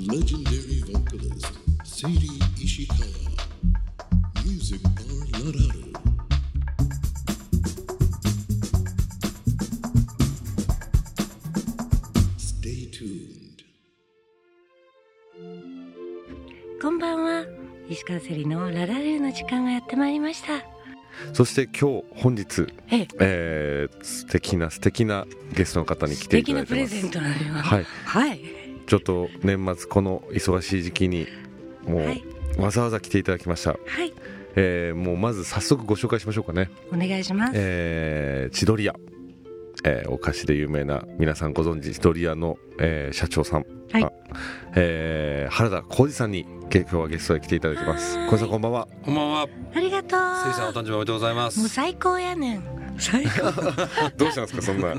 Legendary vocalist Sadie Ishikawa. Music Bar Lararu. Stay tuned. こんばんは。石川せりのララルーの時間がやってまいりました。そして今日本日、ええ。えー、素敵な素敵なゲストの方に来素ていた敵なプレだいてます。ゼントなのよはい。はいちょっと年末この忙しい時期にもう、はい。わざわざ来ていただきました、はい。えー、もうまず早速ご紹介しましょうかね。お願いします、えー、千鳥屋、えーお菓子で有名な皆さんご存知千鳥屋の、えー社長さん、はい。あえー原田浩二さんにげ今日はゲストで来ていただきます。はーい。浩二さんこんばんは。こんばんは。ありがとう。せいさんお誕生日おめでとうございまもうす。最高やねん。最高。どうしたんですかそんな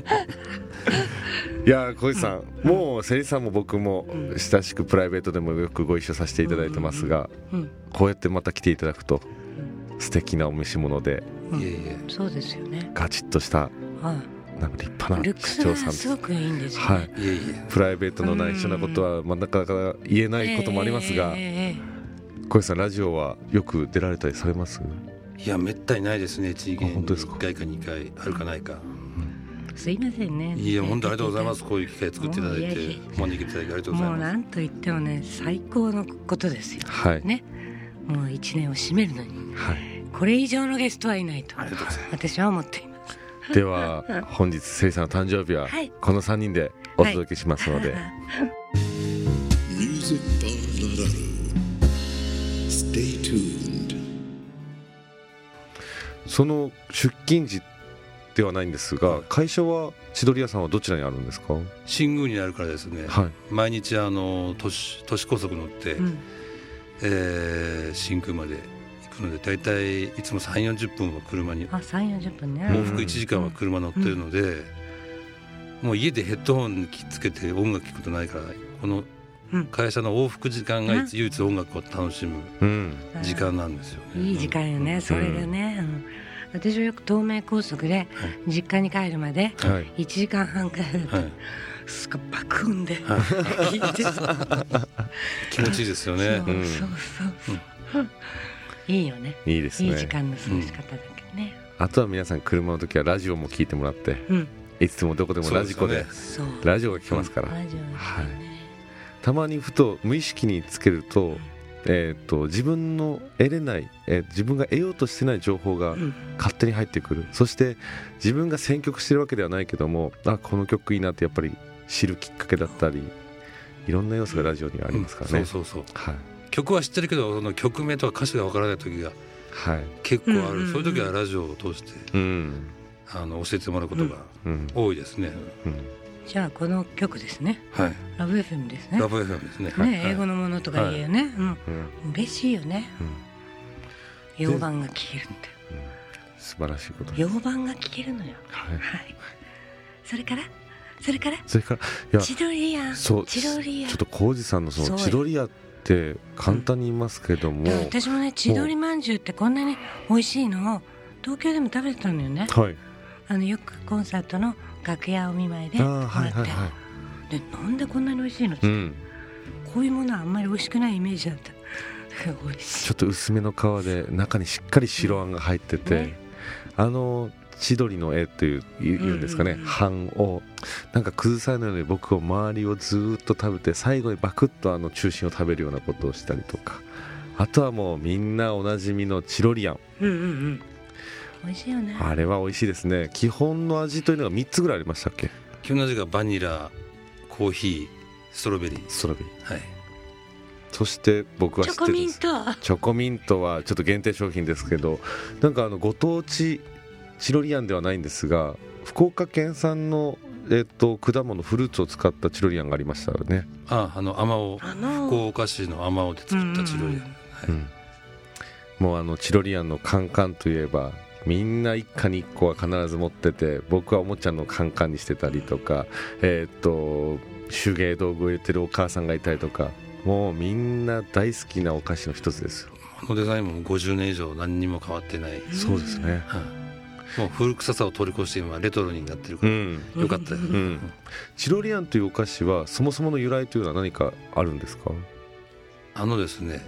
いやー小石さん、もうセリさんも僕もうん。親しくプライベートでもよくご一緒させていただいてますが、うん。こうやってまた来ていただくと素敵なお召し物でいえいえ。そうですよね。ガチッとしたはなんか立派ないルックス社長さんがす。ごくいいんですよね。はい。プライベートの内緒なことは、まあ、なかなか言えないこともありますが、ええ小石さんラジオはよく出られたりされます？いやめったにないですね。地域本当ですか？一回か二回あるかないか。えすいませんね。いや本当ありがとうございます。こういう機会作っていただいてもういやいただきありがとうございもうます。なんといってもね最高のことですよ。はい、ね。もう一年を締めるのに。はい、これ以上のゲストはいないと。ありがとうございます。私は思っています。では 本日セリさんの誕生日ははい。この3人でお届けしますので、Music Bar Lararu. Stay tuned. その出勤時ではないんですが、はい。会社は千鳥屋さんはどちらにあるんですか？新宮にあるからですね。はい。毎日あの都市都市高速乗って、うん。えー新宮まで行くので大体いつも3 4 0分は車にあ三四十分ね。往復1時間は車乗ってるので、もう家でヘッドホンきつけて音楽聴くことないからこのうん。会社の往復時間がうん唯一音楽を楽しむうん。時間なんですよね。いい時間よねそれがね、うん私はよく東名高速で実家に帰るまではい。1時間半くらとはい、すごい爆音ではい。聞いてさ気持ちいいですよね。そうそうそういいよね。いいですね。いい時間の過ごし方だけどねあとは皆さん車の時はラジオも聞いてもらってうん。いつでもどこでもラジコでそうそう。ラジオが聞けますから、ラジオはい。たまにふと無意識につけると,、えー、と自分の得れない、えー自分が得ようとしてない情報がうん。勝手に入ってくる。そして自分が選曲してるわけではないけどもあこの曲いいなってやっぱり知るきっかけだったりいろんな要素がラジオにはありますからね、そうそうそう。はい。曲は知ってるけどその曲名とか歌詞がわからない時がはい。結構ある、うんうんうん。そういう時はラジオを通してうん。あの教えてもらうことがうん。多いですね。うんじゃあこの曲ですね。はい、ラブ FM ですね。ラブ FM ですね。ね、はい。英語のものとか言うよね、うん。うん。嬉しいよね。うん。洋版が聴けるって。素晴らしいこと洋版が聴けるのよ。はい。はい。それから？それから？それからいや千鳥屋。そう千鳥屋。ちょっと浩二さんのそのそうよ。千鳥屋って簡単に言いますけども、私もね千鳥まんじゅうってこんなに美味しいのを東京でも食べてたのよね。はいあのよくコンサートの楽屋お見舞いでもらあって、ーはいはいはい。でなんでこんなに美味しいのって、うん。こういうものはあんまり美味しくないイメージだった。ちょっと薄めの皮で中にしっかり白あんが入ってて、ね。あの千鳥の絵という言うんですかね、うん。うんを。なんか崩さないように僕を周りをずーっと食べて最後にバクッとあの中心を食べるようなことをしたりとか。あとはもうみんなおなじみのチロリアン。うんうんうん美味しいよね。あれは美味しいですね。基本の味というのが3つぐらいありましたっけ？基本の味がバニラコーヒーストロベリー。ストロベリー。はい。そして僕はチョコミン知ってるんです。トチョコミントはちょっと限定商品ですけどなんかあのご当地チロリアンではないんですが福岡県産の、えっと果物フルーツを使ったチロリアンがありましたよね、ああの甘お。あの。福岡市の甘おで作ったチロリアン、もうあのチロリアンのカンカンといえばみんな一家に一個は必ず持ってて僕はおもちゃのカンカンにしてたりとかえっと手芸道具を入れてるお母さんがいたりとかもうみんな大好きなお菓子の一つですこのデザインも50年以上何にも変わってない、そうですね。はいもう古臭さを通り越して今レトロになってるから、うん。よかったよ、うん。チロリアンというお菓子はそもそもの由来というのは何かあるんですか？あのですね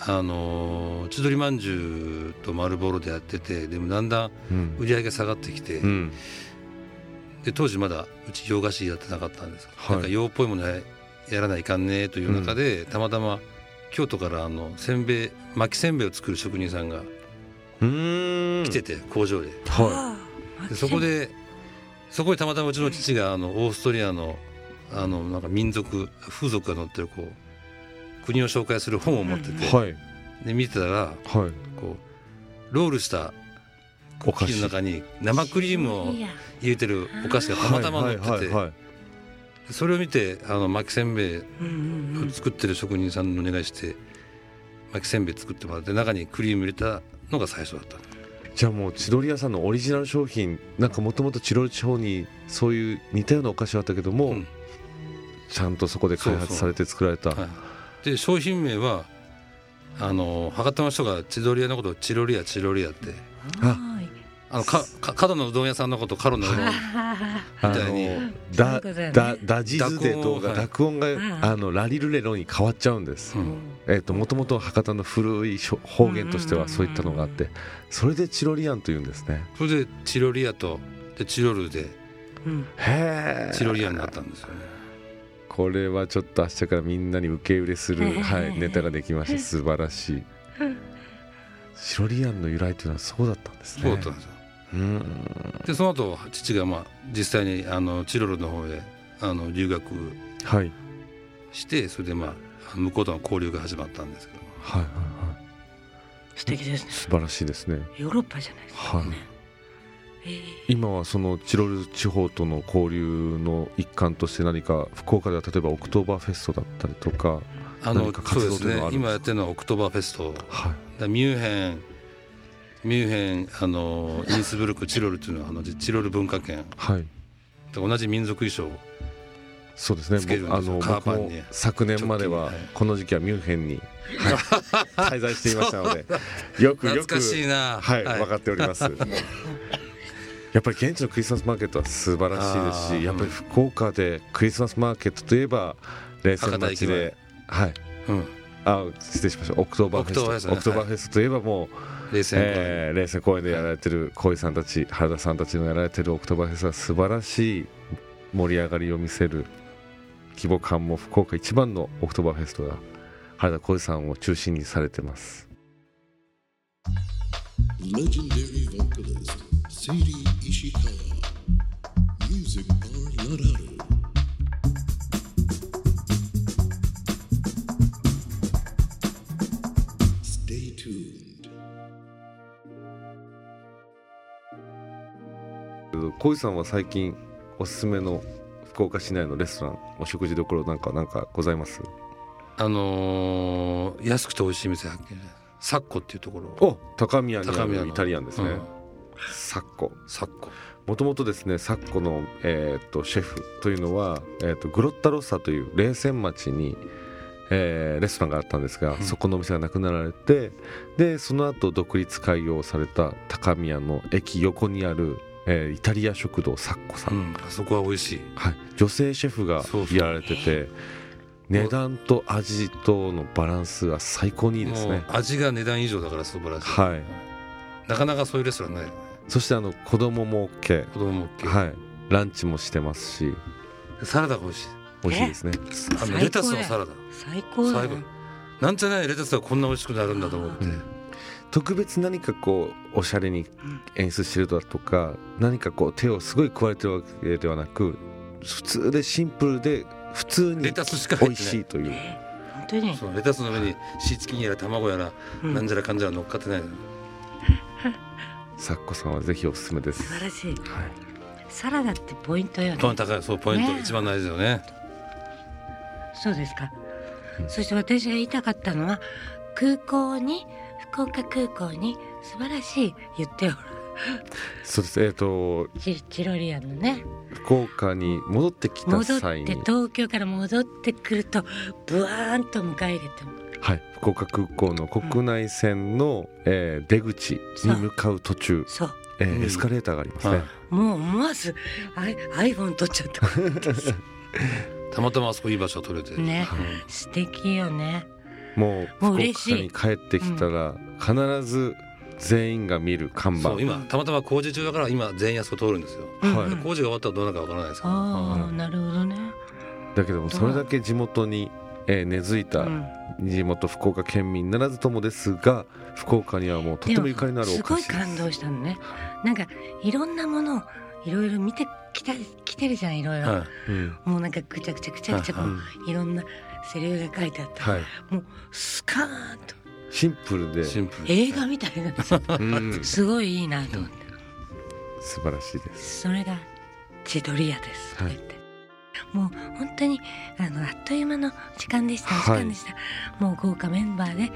あのー千鳥まんじゅうと丸ボロでやっててでもだんだんうん。売り上げが下がってきて、うん。で当時まだうち洋菓子やってなかったんです、はい。なんか洋っぽいものややらないかんねという中で、たまたま京都からあのせんべい巻きせんべいを作る職人さんがうーん。来てて、工場で。はでそこでそこにたまたまうちの父があのオーストリアのあのなんか民族風俗が載ってるこう国を紹介する本を持ってて、いはい。で見てたらはい。こうロールしたお菓子。生地の中に生クリームを入れてるお菓子がたまたま載ってて、それを見てあの巻きせんべいを作ってる職人さんにお願いして巻きせんべい作ってもらって中にクリーム入れたのが最初だった。じゃあもう千鳥屋さんのオリジナル商品なんかもともとチロル地方にそういう似たようなお菓子はあったけども、うん。ちゃんとそこで開発されて作られたはい、で商品名はあの博多の人が千鳥屋のことをチロリアチロリアって。あ。はいあのかか角のうどん屋さんのことカロのうどん。みたいに。だだだダジズデとか濁音が、ん。あのラリルレロに変わっちゃうんです、うん。えっ、ともともと博多の古い方言としてはそういったのがあってそれでチロリアンというんですね。それでチロリアとでチロルでうん。へえチロリアになったんですよねこれはちょっと明日からみんなに受け売れする、はい、ネタができました。素晴らしい。チロリアンの由来というのはそうだったんですね。そうだったんですよ。うん。でその祖父がまあ実際にあのチロルの方へあの留学はい。してそれでまあ向こうとの交流が始まったんですけども。はいはいはい。素敵ですね。素晴らしいですね。ヨーロッパじゃないですかはい。えー今はそのチロル地方との交流の一環として何か福岡では例えばオクトーバーフェストだったりとかあの何かそうです活動というのはあるんですか？ね今やってるのはオクトーバーフェスト。はい。だミュンヘンミュンヘンあのインスブルクチロルっていうのはあのチロル文化圏。はい。で同じ民族衣装。そうですね。すあの僕も昨年まではこの時期はミュンヘンに、はい、滞在していましたので よくよく懐かしいな。はい、分かっております。やっぱり現地のクリスマスマーケットは素晴らしいですし、やっぱり福岡でクリスマスマーケットといえば冷泉町で、はい、うん。あ失礼しました。オクトーバーフェスト。オクトーバーフェストね。オクトーバーフェストといえばもう、冷泉こ、えー、冷泉公園でやられてる小井さんたち原田さんたちのやられてるオクトーバーフェストは素晴らしい盛り上がりを見せる規模感も福岡一番のオクトーバーフェストが原田小井さんを中心にされてます。Legendary vocalist Sadie Ishikawa. Music Bar Nararu. Stay tuned. 小井さんは最近おすすめの福岡市内のレストランお食事どころなんかなんかございます？あのー安くて美味しい店発見サッコっていうところお高宮にあ高宮のるイタリアンですね、うんサッコ。サッコ。もともとですねサッコの、えー、とシェフというのは、えー、とグロッタロッサという冷泉町に、えーレストランがあったんですが、うん。そこのお店がなくなられてでその後独立開業された高宮の駅横にある、えーイタリア食堂サッコさん、うん。あそこは美味しい。はい、女性シェフがやられてて値段と味とのバランスが最高にいいですね。味が値段以上だから素晴らしい、はい。なかなかそういうレストランないそしてあの子供も OK 子供も OK、はい。ランチもしてますし。サラダが美味しい。美味しいですね。あのレタスのサラダ。最高だ最高なんじゃないレタスがこんな美味しくなるんだと思って、うん。特別何かこうおしゃれに演出してるだとか何かこう手をすごい加えてるわけではなく普通でシンプルで普通にレタスしか美味しいという。本当に。そのレタスの上にシーチキンやら卵やら、うん。なんじゃらかんじゃら乗っかってないの サッコさんはぜひおすすめです。素晴らしい。はい。サラダってポイントよね。ポイント高いそうポイント、ね。一番大事だよね。そうですか、うん。そして私が言いたかったのは空港に福岡空港に素晴らしい言ってよ。そうです。えっ、とチチロリアンのね。福岡に戻ってきた戻って際に東京から戻ってくるとブワーンと迎え入れてもはい、福岡空港の国内線の、えー出口に向かう途中。そう。えーうん。エスカレーターがありますね、はい。もう思わずアイ iPhone 撮っちゃった。たまたまあそこいい場所取れてね。うん素敵よね。もうもう福嬉しい。岡に帰ってきたら必ず全員が見る看板。そう今たまたま工事中だから今全員あそこ通るんですよ。はいうん。うん工事が終わったらどうなるかわからないですけどああなるほどね。だけどもそれだけ地元に、えー根付いたうん。地元福岡県民ならずともですが福岡にはもうとってもゆかりのあるおすごい菓子です。感動したのね。なんかいろんなものをいろいろ見てきた来てるじゃんいろいろ、はうん。もうなんかぐちゃぐちゃぐちゃぐちゃこううんいろんなセリフが書いてあった、はい。もうスカーンと。シンプルで。映画みたいな。うん。すごいいいなと思って、素晴らしいです。それが千鳥屋ですとかはい言って、もう本当にあのあっという間の時間でした。お時はい。間でした、もう豪華メンバーで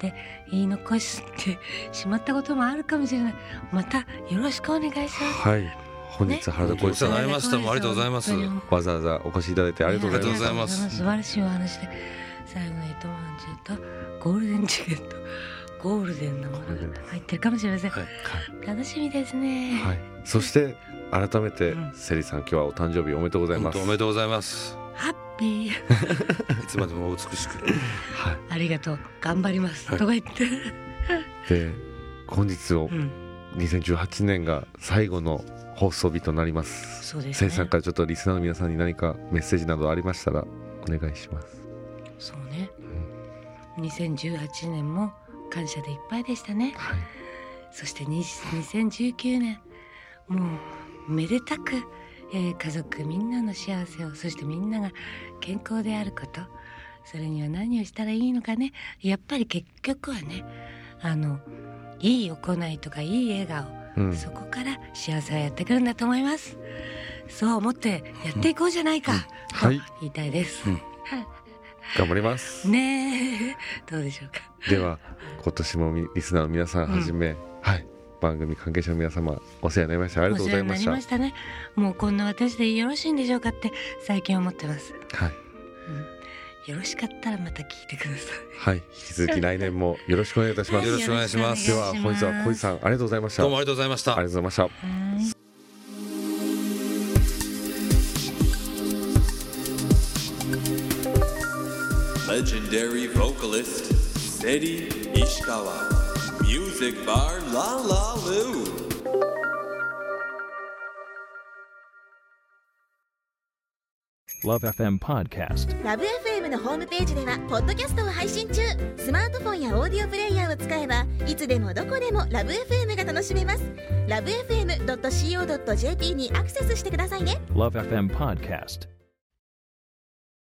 で言い残してしまったこともあるかもしれない。またよろしくお願いします。はい。本日原田浩二さん。ありがとうございますわざわざお越しいただいてありがとうございます。素晴らしいお話で。最後の糸まんじゅうとゴールデンチケットゴールデンなものが入ってるかもしれません、はい。楽しみですね、はい。そして改めてうん。セリさん今日はお誕生日おめでとうござい本ます。当おめでとうございます。ハッピー。いつまでもお美しく。はありがとう。頑張ります、はい。とか言って、いで本日をうん、2018年が最後の放送日となります。そうですね。セリさんからちょっとリスナーの皆さんに何かメッセージなどありましたらお願いします。そうね、2018年も感謝でいっぱいでしたね。はい。そしてに2019年もうめでたく、えー家族みんなの幸せをそしてみんなが健康であることそれには何をしたらいいのかね。やっぱり結局はねあのいい行いとかいい笑顔、うん。そこから幸せはやってくるんだと思います。そう思ってやっていこうじゃないか、とはい。言いたいです、うん頑張ります。ねえ。どうでしょうか。では今年もみリスナーの皆さんはじめ、はい。番組関係者の皆様お世話になりました。ありがとうございました。お世話になりましたね。もうこんな私でよろしいんでしょうかって最近思ってます、はい。うん、よろしかったらまた聞いてくださはい。引き続き来年もよろしくお願いいたします。よろしくお願いします。では本日は小井さんありがとうございました。どうもありがとうございました。ありがとうございました Legendary vocalist Seri Ishikawa. Music Bar La La Lu. ラブ f m Podcast. ラブ f m のホームページではポッドキャストを配信中スマートフォンやオーディオプレイヤーを使えばいつでもどこでもラブ f m が楽しめますラブ FM.co.jp にアクセスしてくださいね Love FM Podcast.